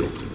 Yes.